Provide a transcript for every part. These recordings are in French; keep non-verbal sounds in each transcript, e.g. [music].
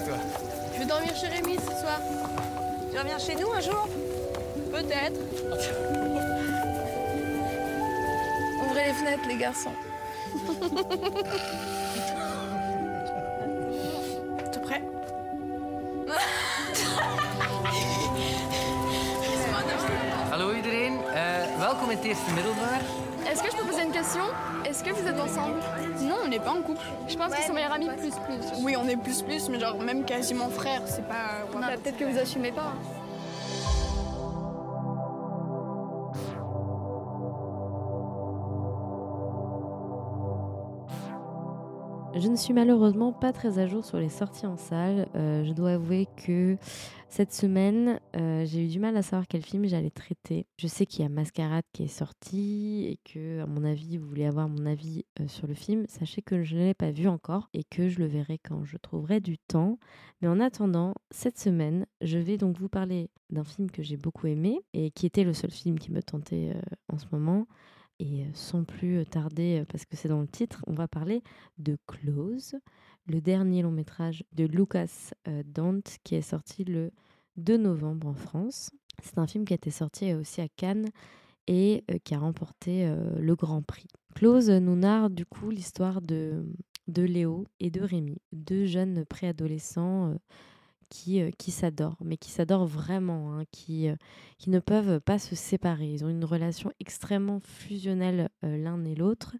quoi Je vais dormir chez Rémi ce soir. Tu reviens chez nous un jour? Peut-être. [laughs] Ouvrez les fenêtres, les garçons. [laughs] T'es prêt? [laughs] Hallo iedereen, uh, welkom in het eerste middelbaar. Est-ce que je peux poser une question? Est-ce que vous êtes ensemble? N'est pas en couple. Je pense qu'ils sont meilleurs amis plus plus. Oui, on est plus plus, mais genre même quasiment frères, c'est pas... Bah, Peut-être que vous assumez pas. Je ne suis malheureusement pas très à jour sur les sorties en salle. Euh, je dois avouer que cette semaine, euh, j'ai eu du mal à savoir quel film j'allais traiter. Je sais qu'il y a Mascarade qui est sorti et que, à mon avis, vous voulez avoir mon avis euh, sur le film. Sachez que je ne l'ai pas vu encore et que je le verrai quand je trouverai du temps. Mais en attendant, cette semaine, je vais donc vous parler d'un film que j'ai beaucoup aimé et qui était le seul film qui me tentait en ce moment. Et sans plus tarder, parce que c'est dans le titre, on va parler de Close, le dernier long métrage de Lucas Dante qui est sorti le 2 novembre en France. C'est un film qui a été sorti aussi à Cannes et qui a remporté le Grand Prix. Close nous narre du coup l'histoire de, de Léo et de Rémi, deux jeunes préadolescents qui, qui s'adorent, mais qui s'adorent vraiment, hein, qui, qui ne peuvent pas se séparer. Ils ont une relation extrêmement fusionnelle l'un et l'autre.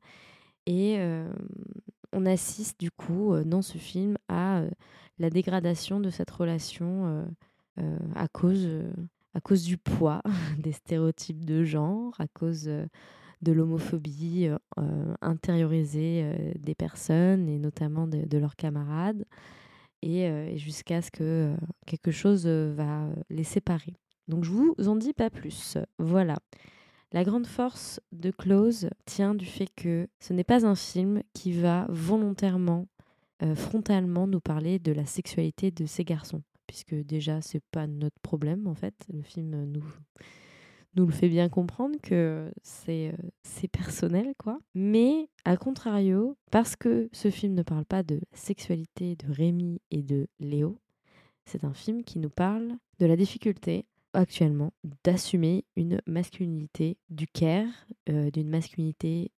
Et on assiste du coup dans ce film à la dégradation de cette relation à, cause, à cause du poids [laughs] des stéréotypes de genre, à cause de l'homophobie intériorisée des personnes et notamment de leurs camarades et, jusqu'à ce que quelque chose va les séparer. Donc je vous en dis pas plus. Voilà. La grande force de Close tient du fait que ce n'est pas un film qui va volontairement, frontalement nous parler de la sexualité de ces garçons, puisque déjà c'est pas notre problème en fait. Le film nous nous le fait bien comprendre que c'est c'est personnel quoi. Mais à contrario, parce que ce film ne parle pas de sexualité de Rémi et de Léo, c'est un film qui nous parle de la difficulté actuellement d'assumer une masculinité du care, d'une masculinité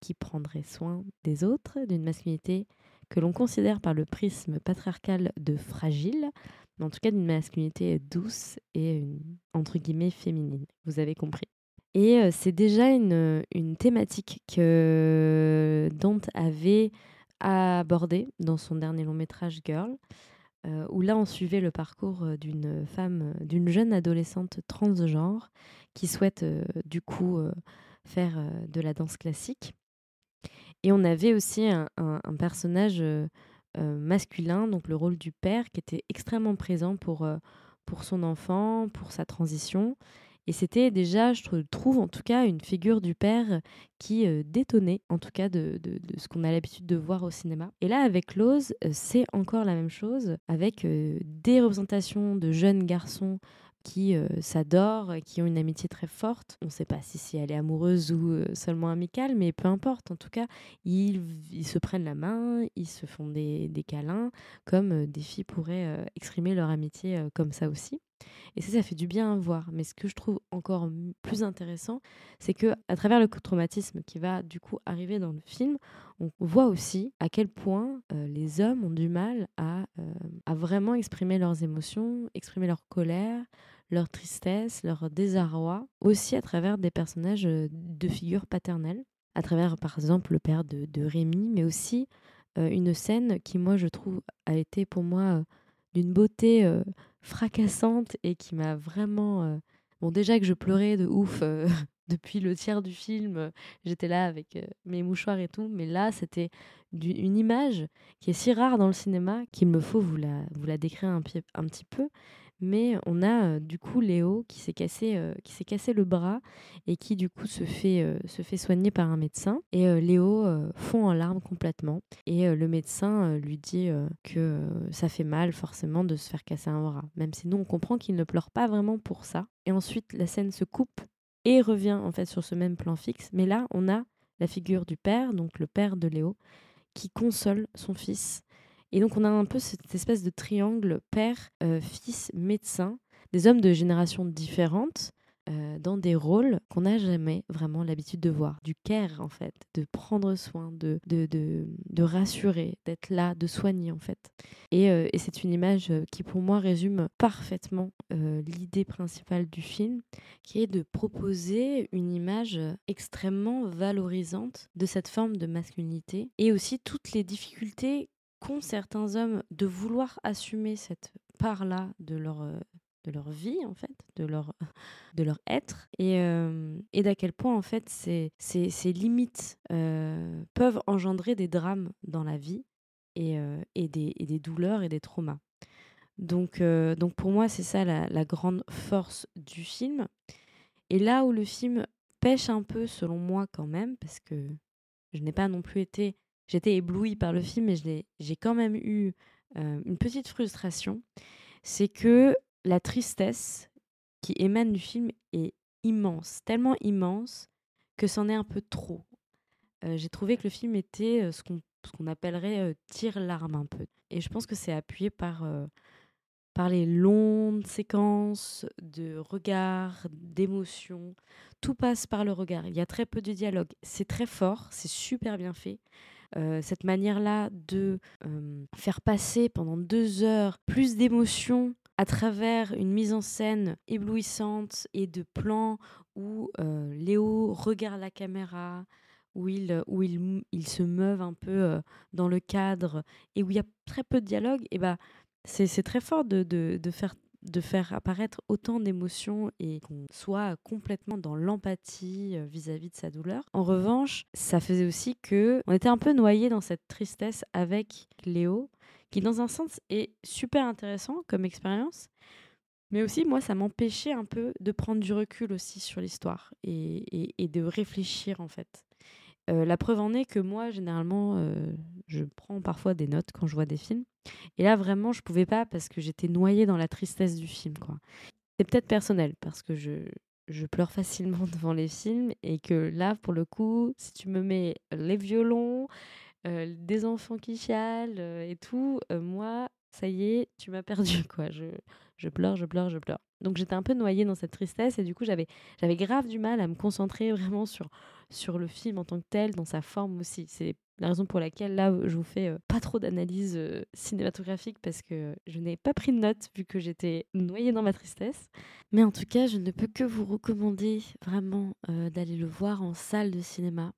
qui prendrait soin des autres, d'une masculinité que l'on considère par le prisme patriarcal de fragile, mais en tout cas d'une masculinité douce et entre guillemets féminine. Vous avez compris. Et c'est déjà une, une, thématique que Dante avait abordée dans son dernier long métrage Girl, où là on suivait le parcours d'une femme, d'une jeune adolescente transgenre qui souhaite du coup faire de la danse classique. Et on avait aussi un, un personnage masculin, donc le rôle du père, qui était extrêmement présent pour, pour son enfant, pour sa transition. Et c'était déjà, je trouve en tout cas, une figure du père qui détonnait, en tout cas, de, de, de ce qu'on a l'habitude de voir au cinéma. Et là, avec Lose, c'est encore la même chose, avec des représentations de jeunes garçons qui s'adorent, qui ont une amitié très forte. On ne sait pas si, elle est amoureuse ou seulement amicale, mais peu importe. En tout cas, ils, se prennent la main, ils se font des, des câlins, comme des filles pourraient exprimer leur amitié comme ça aussi. Et ça, ça fait du bien à voir. Mais ce que je trouve encore plus intéressant, c'est que à travers le traumatisme qui va du coup arriver dans le film, on voit aussi à quel point les hommes ont du mal à, à vraiment exprimer leurs émotions, exprimer leur colère, leur tristesse, leur désarroi, aussi à travers des personnages de figures paternelles, à travers par exemple le père de, de Rémi, mais aussi une scène qui moi je trouve a été pour moi d'une beauté fracassante et qui m'a vraiment... Bon déjà que je pleurais de ouf [laughs] depuis le tiers du film, j'étais là avec mes mouchoirs et tout, mais là c'était une image qui est si rare dans le cinéma qu'il me faut vous la, décrire un petit peu, mais on a du coup Léo qui s'est cassé, qui s'est cassé le bras et qui du coup se fait, se fait soigner par un médecin. Et Léo fond en larmes complètement. Et le médecin lui dit que ça fait mal forcément de se faire casser un bras, même si nous on comprend qu'il ne pleure pas vraiment pour ça. Et ensuite la scène se coupe et revient en fait sur ce même plan fixe. Mais là on a la figure du père, donc le père de Léo, qui console son fils Et donc on a un peu cette espèce de triangle père, euh, fils, médecin, des hommes de générations différentes euh, dans des rôles qu'on n'a jamais vraiment l'habitude de voir. Du care, en fait, de prendre soin, de, de, de, de rassurer, d'être là, de soigner, en fait. Et, euh, et c'est une image qui, pour moi, résume parfaitement l'idée principale du film, qui est de proposer une image extrêmement valorisante de cette forme de masculinité et aussi toutes les difficultés qu'ont certains hommes de vouloir assumer cette part-là de leur, euh, de leur vie, en fait, de leur, [laughs] de leur être, et, euh, et d'à quel point, en fait, ces, ces, limites euh, peuvent engendrer des drames dans la vie et, et, des, et des douleurs et des traumas. Donc, donc pour moi, c'est ça la grande force du film. Et là où le film pêche un peu, selon moi, quand même, parce que je n'ai pas non plus été j'étais éblouie par le film, mais j'ai quand même eu euh, une petite frustration. C'est que la tristesse qui émane du film est immense, tellement immense que c'en est un peu trop. Euh, j'ai trouvé que le film était euh, ce qu'on appellerait euh, tire-larme un peu. Et je pense que c'est appuyé par, par les longues séquences de regards, d'émotions. Tout passe par le regard. Il y a très peu de dialogue. C'est très fort, c'est super bien fait. Euh, cette manière-là de euh, faire passer pendant deux heures plus d'émotions à travers une mise en scène éblouissante et de plans où euh, Léo regarde la caméra, où il, où il, il se meuvent un peu dans le cadre et où il y a très peu de dialogue, bah, c'est c'est très fort de, de, de faire de faire apparaître autant d'émotions et qu'on soit complètement dans l'empathie euh, vis-à-vis de sa douleur. En revanche, ça faisait aussi que on était un peu noyé dans cette tristesse avec Léo, qui dans un sens est super intéressant comme expérience, mais aussi moi ça m'empêchait un peu de prendre du recul aussi sur l'histoire et, et- et de réfléchir en fait. Euh, la preuve en est que moi, généralement, euh, je prends parfois des notes quand je vois des films. Et là, vraiment, je pouvais pas parce que j'étais noyée dans la tristesse du film. C'est peut-être personnel parce que je, je pleure facilement [laughs] devant les films et que là, pour le coup, si tu me mets les violons, euh, des enfants qui chialent et tout, moi, ça y est, tu m'as perdu. [laughs] quoi. Je, je pleure, je pleure, je pleure. Donc j'étais un peu noyée dans cette tristesse et du coup, j'avais j'avais grave du mal à me concentrer vraiment sur sur le film en tant que tel, dans sa forme aussi. C'est la raison pour laquelle là, je vous fais euh, pas trop d'analyse euh, cinématographique parce que je n'ai pas pris de notes vu que j'étais noyée dans ma tristesse. Mais en tout cas, je ne peux que vous recommander vraiment euh, d'aller le voir en salle de cinéma.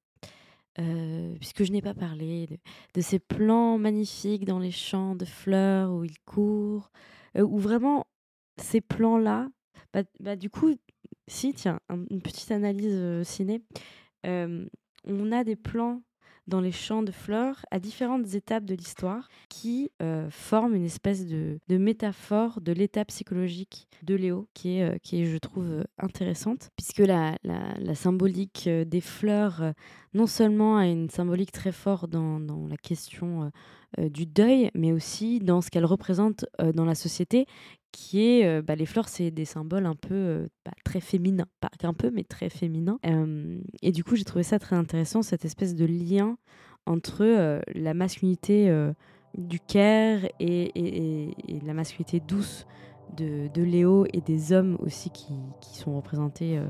Euh, puisque je n'ai pas parlé de, ces plans magnifiques dans les champs de fleurs où il court, euh, où vraiment ces plans-là, bah, bah, du coup, si, tiens, un- une petite analyse euh, ciné. On a des plans dans les champs de fleurs à différentes étapes de l'histoire qui euh, forment une espèce de, métaphore de l'état psychologique de Léo qui est, euh, qui est je trouve, euh, intéressante puisque la, la, symbolique des fleurs non seulement a une symbolique très forte dans, dans la question du deuil, mais aussi dans ce qu'elle représente dans la société qui est euh, bah, les fleurs c'est des symboles un peu euh, bah, très féminins. Pas qu'un peu mais très féminins. Euh, et du coup j'ai trouvé ça très intéressant cette espèce de lien entre la masculinité du Caire et, la masculinité douce de, de Léo et des hommes aussi qui, qui sont représentés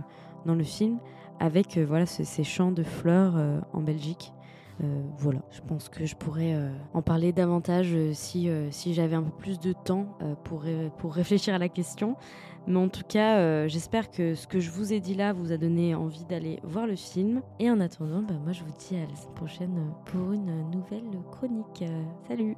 dans le film avec voilà ce- ces champs de fleurs en Belgique euh, voilà, je pense que je pourrais euh, en parler davantage euh, si, j'avais un peu plus de temps pour, ré- pour réfléchir à la question. Mais en tout cas, j'espère que ce que je vous ai dit là vous a donné envie d'aller voir le film. Et en attendant, bah, moi je vous dis à la semaine prochaine pour une nouvelle chronique. Salut